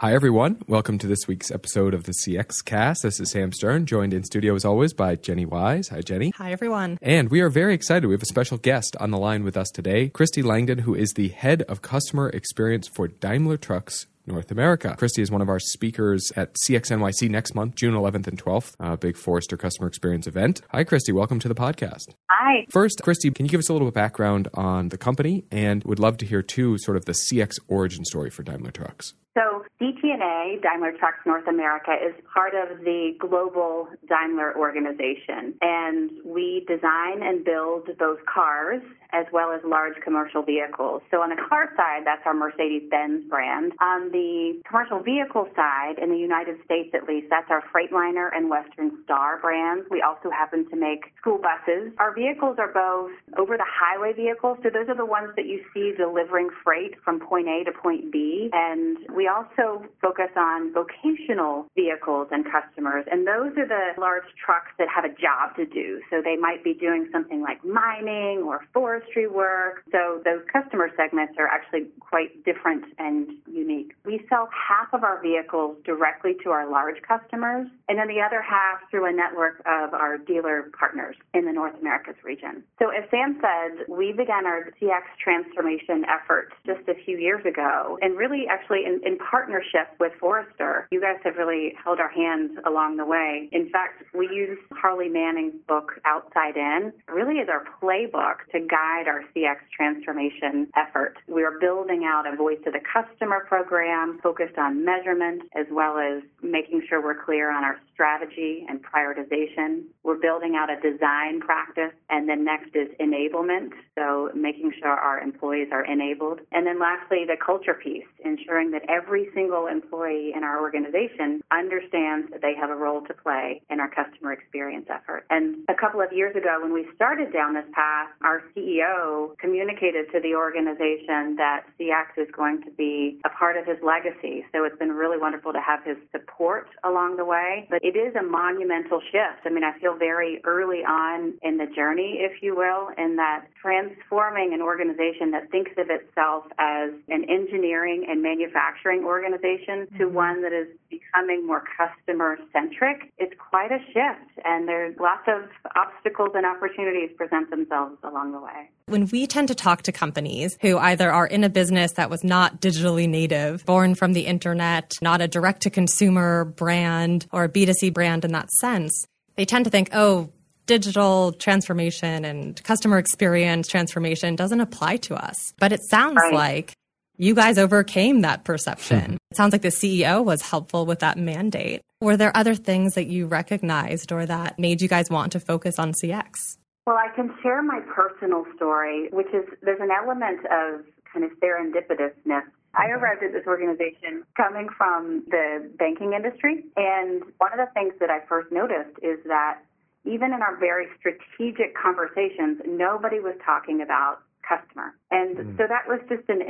Hi, everyone. Welcome to this week's episode of the CX Cast. This is Sam Stern, joined in studio as always by Jenny Wise. Hi, Jenny. Hi, everyone. And we are very excited. We have a special guest on the line with us today, Kristi Langdon, who is the head of customer experience for Daimler Trucks North America. Kristi is one of our speakers at CXNYC next month, June 11th and 12th, a big Forrester customer experience event. Hi, Kristi. Welcome to the podcast. Hi. First, Kristi, can you give us a little background on the company? And would love to hear, too, sort of the CX origin story for Daimler Trucks. So DTNA, Daimler Trucks North America, is part of the global Daimler organization. And we design and build both cars as well as large commercial vehicles. So on the car side, that's our Mercedes-Benz brand. On the commercial vehicle side, in the United States at least, that's our Freightliner and Western Star brands. We also happen to make school buses. Our vehicles are both over the highway vehicles, so those are the ones that you see delivering freight from point A to point B. And we also focus on vocational vehicles and customers, and those are the large trucks that have a job to do. So they might be doing something like mining or forestry work. So those customer segments are actually quite different and unique. We sell half of our vehicles directly to our large customers, and then the other half through a network of our dealer partners in the North Americas region. So as Sam said, we began our CX transformation effort just a few years ago, and really actually in, in partnership with Forrester. You guys have really held our hands along the way. In fact, we use Harley Manning's book Outside In really as our playbook to guide our CX transformation effort. We are building out a voice of the customer program focused on measurement as well as making sure we're clear on our strategy and prioritization. We're building out a design practice and then next is enablement. So making sure our employees are enabled. And then lastly, the culture piece, ensuring that every single employee in our organization understands that they have a role to play in our customer experience effort. And a couple of years ago when we started down this path, our CEO communicated to the organization that CX is going to be a part of his legacy. So it's been really wonderful to have his support along the way. But it is a monumental shift. I mean, I feel very early on in the journey, if you will, in that transforming an organization that thinks of itself as an engineering and manufacturing organization to mm-hmm. one that is becoming more customer centric. It's quite a shift, and there's lots of obstacles and opportunities present themselves along the way. When we tend to talk to companies who either are in a business that was not digitally native, born from the internet, not a direct to consumer brand or a B2C brand in that sense, they tend to think, oh, digital transformation and customer experience transformation doesn't apply to us. But it sounds right. like you guys overcame that perception. Mm-hmm. It sounds like the CEO was helpful with that mandate. Were there other things that you recognized or that made you guys want to focus on CX? Well, I can share my personal story, which is there's an element of kind of serendipitousness I arrived at this organization coming from the banking industry. And one of the things that I first noticed is that even in our very strategic conversations, nobody was talking about customer. And mm. so that was just an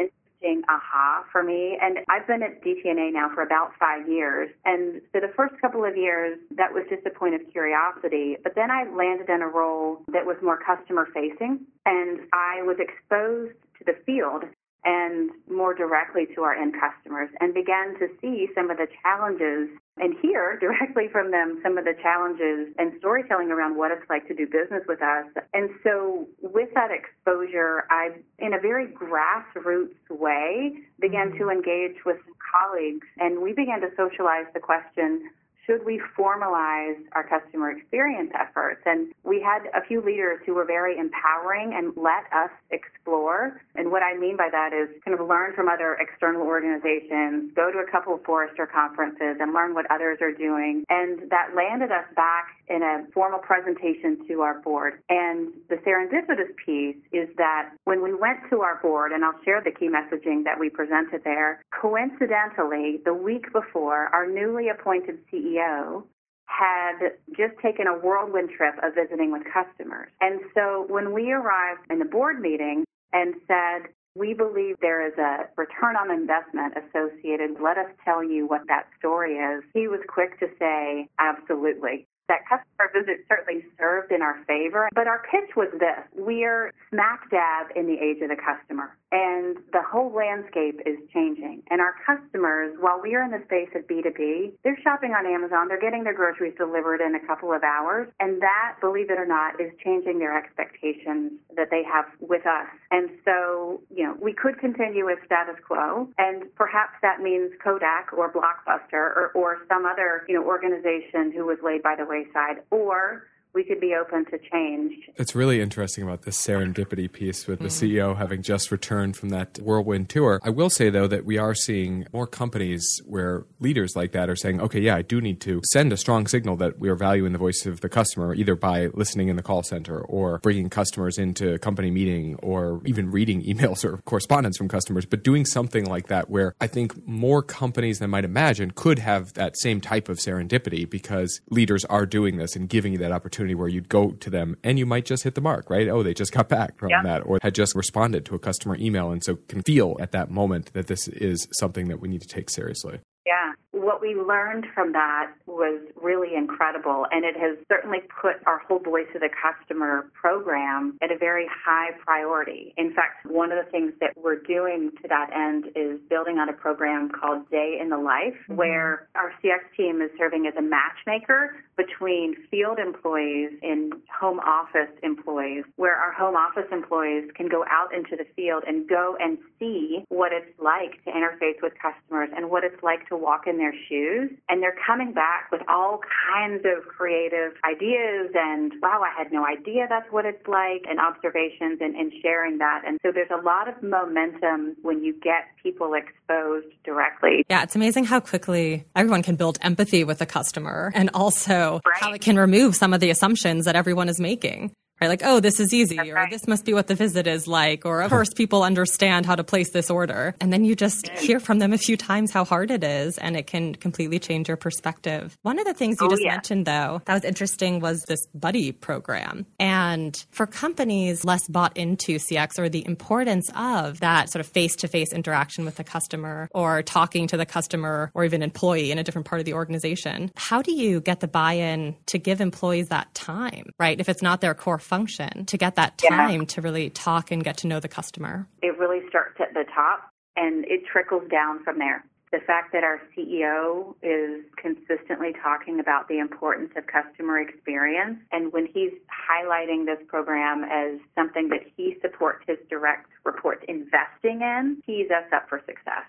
interesting aha for me. And I've been at DTNA now for about five years. And so the first couple of years, that was just a point of curiosity. But then I landed in a role that was more customer facing. And I was exposed to the field and more directly to our end customers and began to see some of the challenges and hear directly from them some of the challenges and storytelling around what it's like to do business with us. And so with that exposure, I, in a very grassroots way, began mm-hmm. to engage with colleagues and we began to socialize the question, should we formalize our customer experience efforts? And we had a few leaders who were very empowering and let us explore. And what I mean by that is kind of learn from other external organizations, go to a couple of Forrester conferences and learn what others are doing. And that landed us back in a formal presentation to our board. And the serendipitous piece is that when we went to our board, and I'll share the key messaging that we presented there, coincidentally, the week before, our newly appointed CEO had just taken a whirlwind trip of visiting with customers. And so when we arrived in the board meeting and said, we believe there is a return on investment associated. Let us tell you what that story is. He was quick to say, absolutely. That customer visit certainly served in our favor, but our pitch was this. We're smack dab in the age of the customer and the whole landscape is changing. And our customers, while we are in the space of B2B, they're shopping on Amazon, they're getting their groceries delivered in a couple of hours, and that, believe it or not, is changing their expectations that they have with us. And so, you know, we could continue with status quo, and perhaps that means Kodak or Blockbuster or, or some other, you know, organization who was laid by the wayside, or we could be open to change. It's really interesting about this serendipity piece with the mm. CEO having just returned from that whirlwind tour. I will say, though, that we are seeing more companies where leaders like that are saying, okay, yeah, I do need to send a strong signal that we are valuing the voice of the customer, either by listening in the call center or bringing customers into a company meeting or even reading emails or correspondence from customers, but doing something like that where I think more companies than might imagine could have that same type of serendipity because leaders are doing this and giving you that opportunity opportunity where you'd go to them and you might just hit the mark, right? Oh, they just got back from yeah. that or had just responded to a customer email and so can feel at that moment that this is something that we need to take seriously. Yeah. What we learned from that was really incredible, and it has certainly put our whole voice of the customer program at a very high priority. In fact, one of the things that we're doing to that end is building on a program called Day in the Life, mm-hmm. where our CX team is serving as a matchmaker between field employees and home office employees, where our home office employees can go out into the field and go and see what it's like to interface with customers and what it's like to walk in their shoes. And they're coming back with all kinds of creative ideas and, wow, I had no idea that's what it's like, and observations and, and sharing that. And so there's a lot of momentum when you get people exposed directly. Yeah, it's amazing how quickly everyone can build empathy with a customer and also right. how it can remove some of the assumptions that everyone is making right? Like, oh, this is easy, That's or right. this must be what the visit is like, or of course people understand how to place this order. And then you just hear from them a few times how hard it is, and it can completely change your perspective. One of the things you oh, just yeah. mentioned, though, that was interesting was this buddy program. And for companies less bought into CX or the importance of that sort of face to face interaction with the customer or talking to the customer or even employee in a different part of the organization, how do you get the buy in to give employees that time, right? If it's not their core function to get that time yeah. to really talk and get to know the customer? It really starts at the top and it trickles down from there. The fact that our CEO is consistently talking about the importance of customer experience, and when he's highlighting this program as something that he supports his direct reports investing in, tees us up for success.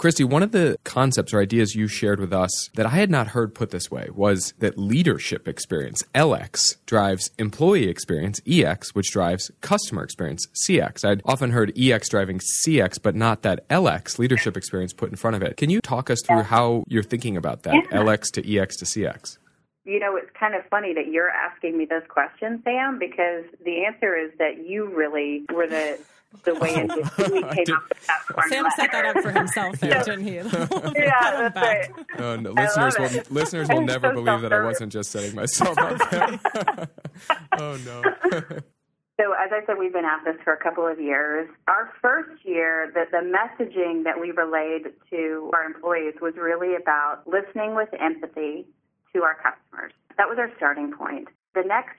Kristi, one of the concepts or ideas you shared with us that I had not heard put this way was that leadership experience, LX, drives employee experience, EX, which drives customer experience, CX. I'd often heard EX driving CX, but not that LX, leadership experience, put in front of it. Can you talk us through how you're thinking about that, yeah. LX to EX to CX? You know, it's kind of funny that you're asking me this question, Sam, because the answer is that you really were the the way in which we came up with that formula. Sam set that up for himself, there, didn't he? yeah, that's right. Oh, no, listeners will listeners will never so believe that I wasn't just setting myself up there. oh no. So, as I said, we've been at this for a couple of years. Our first year, the, the messaging that we relayed to our employees was really about listening with empathy to our customers. That was our starting point. The next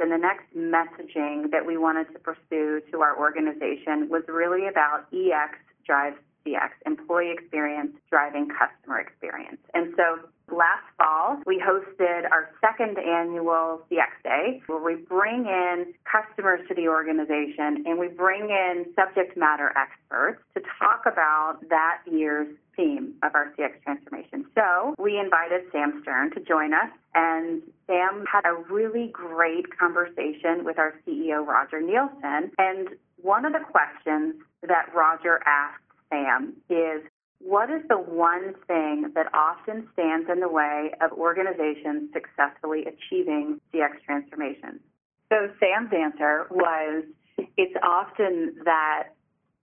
and the next messaging that we wanted to pursue to our organization was really about EX drives CX, employee experience driving customer experience. And so last fall, we hosted our second annual CX Day where we bring in customers to the organization and we bring in subject matter experts to talk about that year's theme of our CX transformation. So we invited Sam Stern to join us, and Sam had a really great conversation with our CEO, Roger Nielsen. And one of the questions that Roger asked Sam is, what is the one thing that often stands in the way of organizations successfully achieving CX transformation? So Sam's answer was, it's often that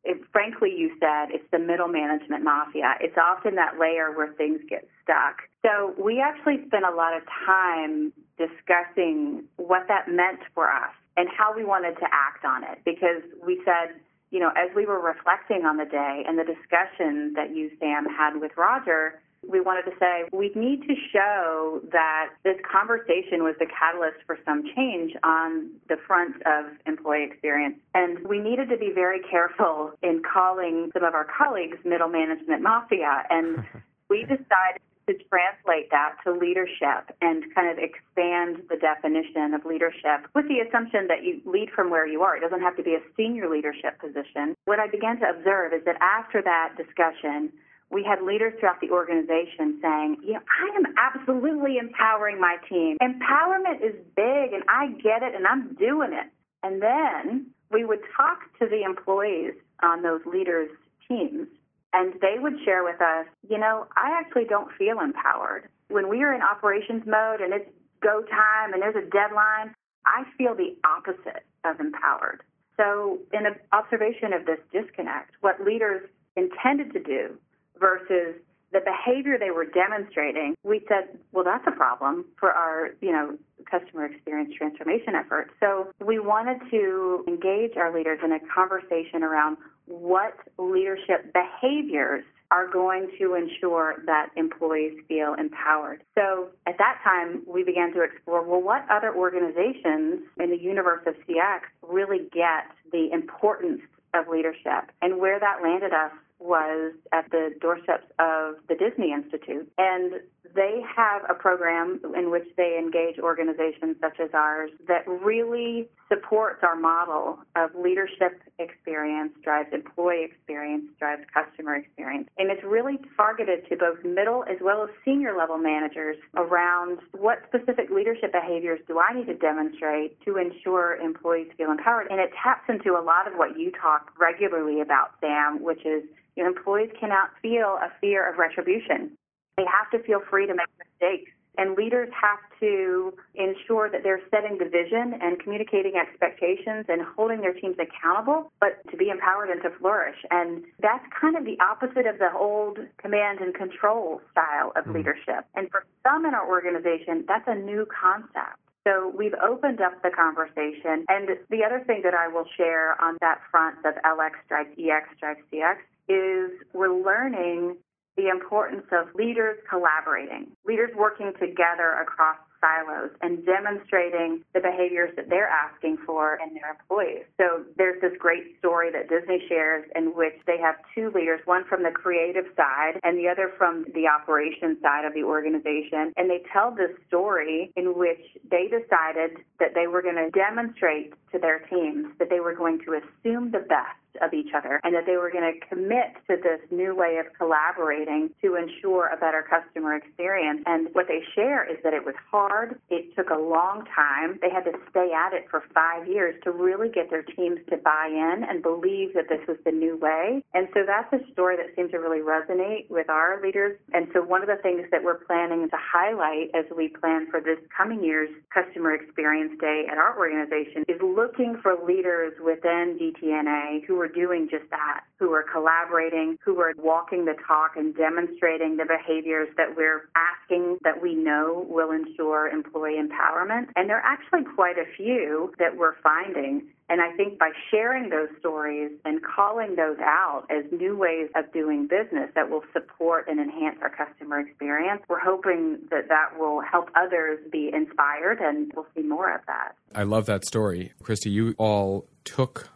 it, frankly, you said it's the middle management mafia. It's often that layer where things get stuck. So we actually spent a lot of time discussing what that meant for us and how we wanted to act on it because we said, you know, as we were reflecting on the day and the discussion that you, Sam, had with Roger, we wanted to say we need to show that this conversation was the catalyst for some change on the front of employee experience. And we needed to be very careful in calling some of our colleagues middle management mafia. And we decided to translate that to leadership and kind of expand the definition of leadership with the assumption that you lead from where you are. It doesn't have to be a senior leadership position. What I began to observe is that after that discussion, we had leaders throughout the organization saying, you know, I am absolutely empowering my team. Empowerment is big and I get it and I'm doing it. And then we would talk to the employees on those leaders' teams and they would share with us, you know, I actually don't feel empowered. When we are in operations mode and it's go time and there's a deadline, I feel the opposite of empowered. So, in an observation of this disconnect, what leaders intended to do versus the behavior they were demonstrating, we said, well, that's a problem for our, you know, customer experience transformation effort. So we wanted to engage our leaders in a conversation around what leadership behaviors are going to ensure that employees feel empowered. So at that time, we began to explore well, what other organizations in the universe of CX really get the importance of leadership? And where that landed us was at the doorsteps of the Disney Institute. And they have a program in which they engage organizations such as ours that really supports our model of leadership experience, drives employee experience, drives customer experience. And it's really targeted to both middle as well as senior level managers around what specific leadership behaviors do I need to demonstrate to ensure employees feel empowered. And it taps into a lot of what you talk regularly about, Sam, which is you know, employees cannot feel a fear of retribution. They have to feel free to make mistakes. And leaders have to ensure that they're setting the vision and communicating expectations and holding their teams accountable, but to be empowered and to flourish. And that's kind of the opposite of the old command and control style of mm-hmm. leadership. And for some in our organization, that's a new concept. So we've opened up the conversation. And the other thing that I will share on that front of LX drives EX drives CX is we're learning the importance of leaders collaborating, leaders working together across silos and demonstrating the behaviors that they're asking for in their employees. So there's this great story that Disney shares in which they have two leaders, one from the creative side and the other from the operations side of the organization. And they tell this story in which they decided that they were going to demonstrate to their teams that they were going to assume the best of each other and that they were going to commit to this new way of collaborating to ensure a better customer experience. And what they share is that it was hard. It took a long time. They had to stay at it for five years to really get their teams to buy in and believe that this was the new way. And so that's a story that seemed to really resonate with our leaders. And so one of the things that we're planning to highlight as we plan for this coming year's customer experience day at our organization is looking for leaders within DTNA who are doing just that, who are collaborating, who are walking the talk and demonstrating the behaviors that we're asking that we know will ensure employee empowerment. And there are actually quite a few that we're finding. And I think by sharing those stories and calling those out as new ways of doing business that will support and enhance our customer experience, we're hoping that that will help others be inspired and we'll see more of that. I love that story. Kristi, you all took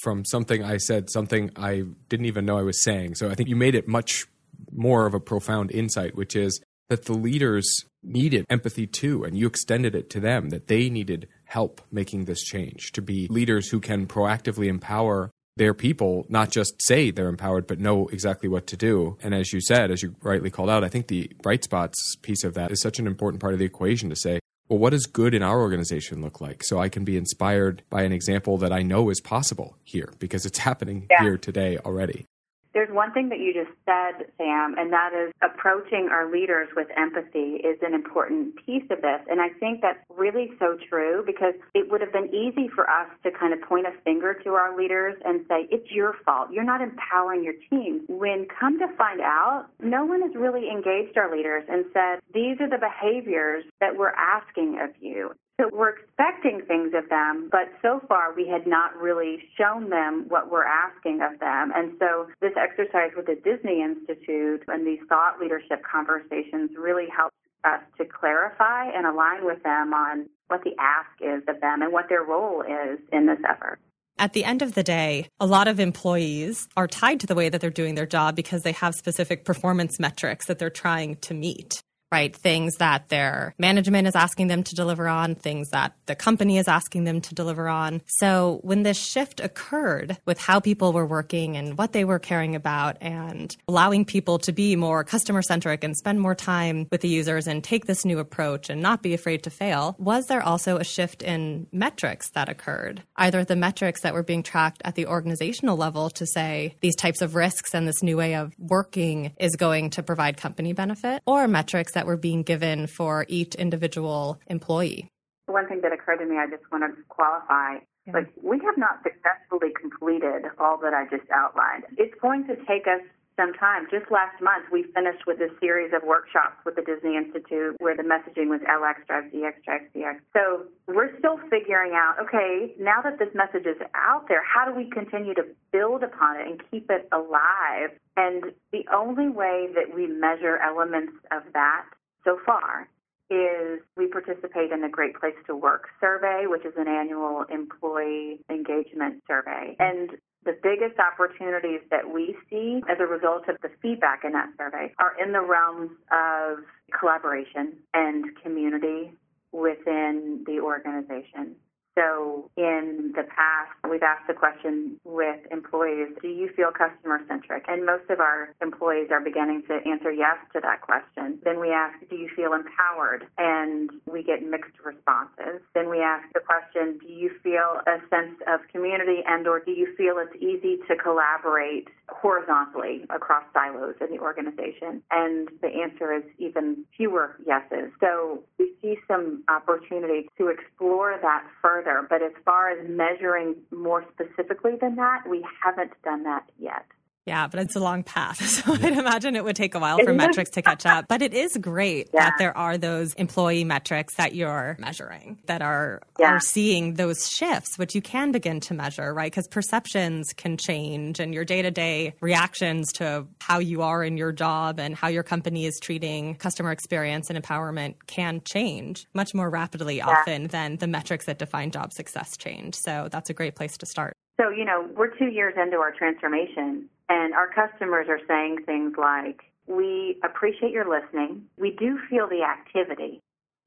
from something I said, something I didn't even know I was saying. So I think you made it much more of a profound insight, which is that the leaders needed empathy too, and you extended it to them, that they needed help making this change, to be leaders who can proactively empower their people, not just say they're empowered, but know exactly what to do. And as you said, as you rightly called out, I think the bright spots piece of that is such an important part of the equation to say, well, what does good in our organization look like? So I can be inspired by an example that I know is possible here because it's happening yeah. here today already. There's one thing that you just said, Sam, and that is approaching our leaders with empathy is an important piece of this. And I think that's really so true because it would have been easy for us to kind of point a finger to our leaders and say, it's your fault. You're not empowering your team. When come to find out, no one has really engaged our leaders and said, these are the behaviors that we're asking of you. So we're expecting things of them, but so far we had not really shown them what we're asking of them. And so this exercise with the Disney Institute and these thought leadership conversations really helped us to clarify and align with them on what the ask is of them and what their role is in this effort. At the end of the day, a lot of employees are tied to the way that they're doing their job because they have specific performance metrics that they're trying to meet right? Things that their management is asking them to deliver on, things that the company is asking them to deliver on. So when this shift occurred with how people were working and what they were caring about and allowing people to be more customer centric and spend more time with the users and take this new approach and not be afraid to fail, was there also a shift in metrics that occurred? Either the metrics that were being tracked at the organizational level to say these types of risks and this new way of working is going to provide company benefit or metrics that that were being given for each individual employee. One thing that occurred to me, I just want to qualify. Yeah. Like, we have not successfully completed all that I just outlined. It's going to take us some time. Just last month, we finished with a series of workshops with the Disney Institute where the messaging was LX drives EX drives CX. So we're still figuring out, okay, now that this message is out there, how do we continue to build upon it and keep it alive and the only way that we measure elements of that so far is we participate in the Great Place to Work survey, which is an annual employee engagement survey. And the biggest opportunities that we see as a result of the feedback in that survey are in the realms of collaboration and community within the organization. So in the past, we've asked the question with employees, do you feel customer centric? And most of our employees are beginning to answer yes to that question. Then we ask, do you feel empowered? And we get mixed responses. Then we ask the question, do you feel a sense of community and or do you feel it's easy to collaborate horizontally across silos in the organization? And the answer is even fewer yeses. So we see some opportunity to explore that further further. But as far as measuring more specifically than that, we haven't done that yet. Yeah, but it's a long path. So I'd imagine it would take a while for metrics to catch up. But it is great yeah. that there are those employee metrics that you're measuring that are yeah. are seeing those shifts, which you can begin to measure, right? Because perceptions can change and your day-to-day reactions to how you are in your job and how your company is treating customer experience and empowerment can change much more rapidly often than the metrics that define job success change. So that's a great place to start. So, you know, we're two years into our transformation, and our customers are saying things like, We appreciate your listening. We do feel the activity,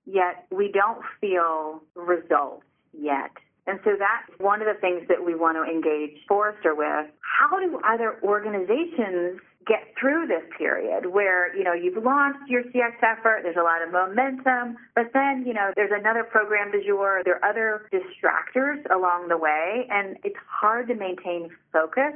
yet we don't feel results yet. And so that's one of the things that we want to engage Forrester with. How do other organizations get through this period where, you know, you've launched your CX effort, there's a lot of momentum, but then, you know, there's another program du jour, there are other distractors along the way, and it's hard to maintain focus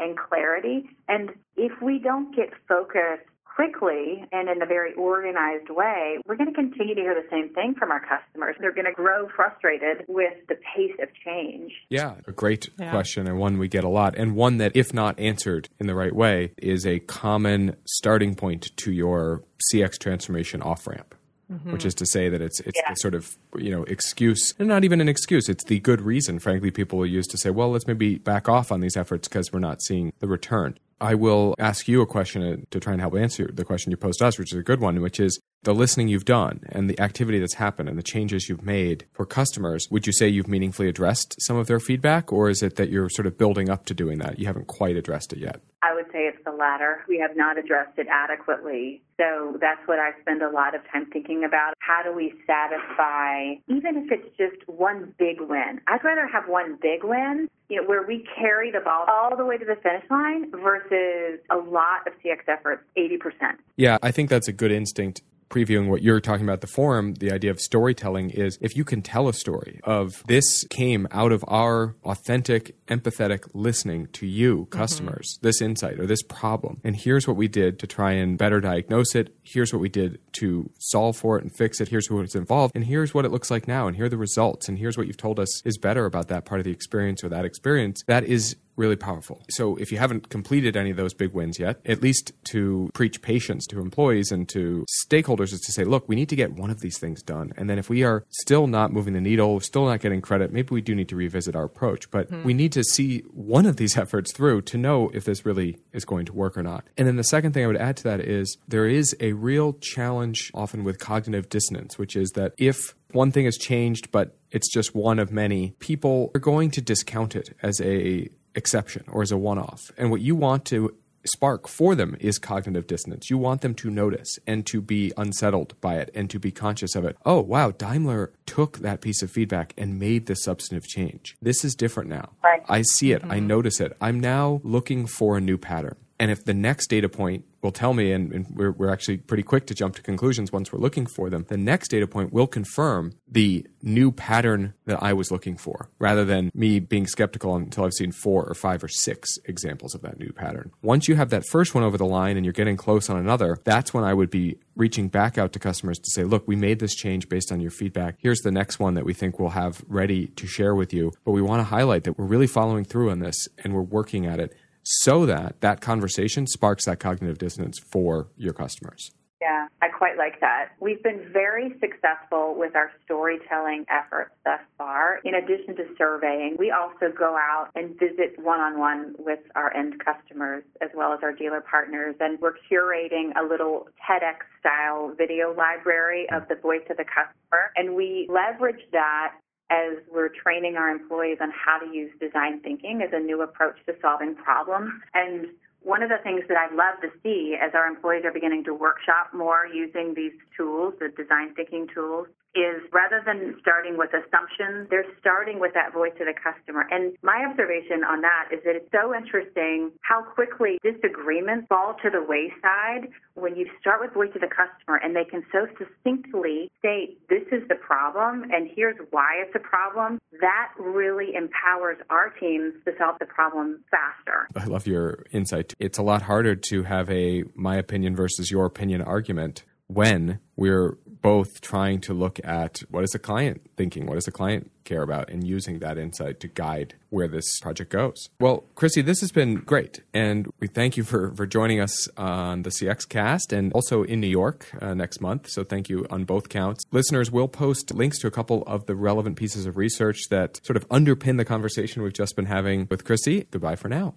and clarity. And if we don't get focused quickly and in a very organized way, we're going to continue to hear the same thing from our customers. They're going to grow frustrated with the pace of change. Yeah, a great yeah. question and one we get a lot, and one that, if not answered in the right way, is a common starting point to your CX transformation off ramp. Mm-hmm. Which is to say that it's it's yeah. the sort of you know excuse, and not even an excuse. It's the good reason, frankly, people will use to say, well, let's maybe back off on these efforts because we're not seeing the return. I will ask you a question to try and help answer the question you posed to us, which is a good one, which is the listening you've done and the activity that's happened and the changes you've made for customers. Would you say you've meaningfully addressed some of their feedback, or is it that you're sort of building up to doing that? You haven't quite addressed it yet. I would say it's the latter. We have not addressed it adequately. So that's what I spend a lot of time thinking about. How do we satisfy, even if it's just one big win? I'd rather have one big win, you know, where we carry the ball all the way to the finish line versus a lot of CX efforts, 80%. Yeah, I think that's a good instinct previewing what you're talking about the forum, the idea of storytelling is if you can tell a story of this came out of our authentic, empathetic listening to you, mm-hmm. customers, mm-hmm. this insight or this problem, and here's what we did to try and better diagnose it, here's what we did to solve for it and fix it, here's what's involved, and here's what it looks like now, and here are the results, and here's what you've told us is better about that part of the experience or that experience, that is really powerful. So if you haven't completed any of those big wins yet, at least to preach patience to employees and to stakeholders is to say, look, we need to get one of these things done. And then if we are still not moving the needle, still not getting credit, maybe we do need to revisit our approach. But mm-hmm. we need to see one of these efforts through to know if this really is going to work or not. And then the second thing I would add to that is there is a real challenge often with cognitive dissonance, which is that if one thing has changed, but it's just one of many, people are going to discount it as a exception or as a one off. And what you want to spark for them is cognitive dissonance. You want them to notice and to be unsettled by it and to be conscious of it. Oh, wow, Daimler took that piece of feedback and made the substantive change. This is different now. Right. I see it. Mm-hmm. I notice it. I'm now looking for a new pattern. And if the next data point will tell me, and, and we're, we're, actually pretty quick to jump to conclusions once we're looking for them, the next data point will confirm the new pattern that I was looking for, rather than me being skeptical until I've seen four or five or six examples of that new pattern. Once you have that first one over the line and you're getting close on another, that's when I would be reaching back out to customers to say, look, we made this change based on your feedback. Here's the next one that we think we'll have ready to share with you. But we want to highlight that we're really following through on this and we're working at it so that that conversation sparks that cognitive dissonance for your customers. Yeah, I quite like that. We've been very successful with our storytelling efforts thus far. In addition to surveying, we also go out and visit one on one with our end customers as well as our dealer partners. And we're curating a little TEDx style video library of the voice of the customer. And we leverage that as we're training our employees on how to use design thinking as a new approach to solving problems. And one of the things that I'd love to see as our employees are beginning to workshop more using these tools, the design thinking tools, is rather than starting with assumptions, they're starting with that voice of the customer. And my observation on that is that it's so interesting how quickly disagreements fall to the wayside when you start with voice of the customer and they can so succinctly state, this is the problem and here's why it's a problem. That really empowers our teams to solve the problem faster. I love your insight. It's a lot harder to have a my opinion versus your opinion argument when we're both trying to look at what is the client thinking, what does the client care about, and using that insight to guide where this project goes. Well, Kristi, this has been great, and we thank you for, for joining us on the CX Cast and also in New York uh, next month. So thank you on both counts. Listeners will post links to a couple of the relevant pieces of research that sort of underpin the conversation we've just been having with Kristi. Goodbye for now.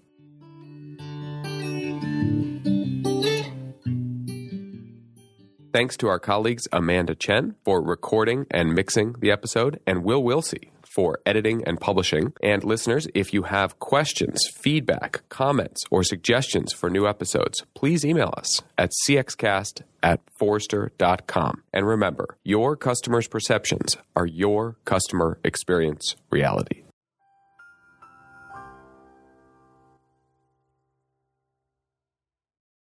Thanks to our colleagues Amanda Chen for recording and mixing the episode, and Will Wilsey for editing and publishing. And listeners, if you have questions, feedback, comments, or suggestions for new episodes, please email us at cxcast at forrester.com. And remember, your customers' perceptions are your customer experience reality.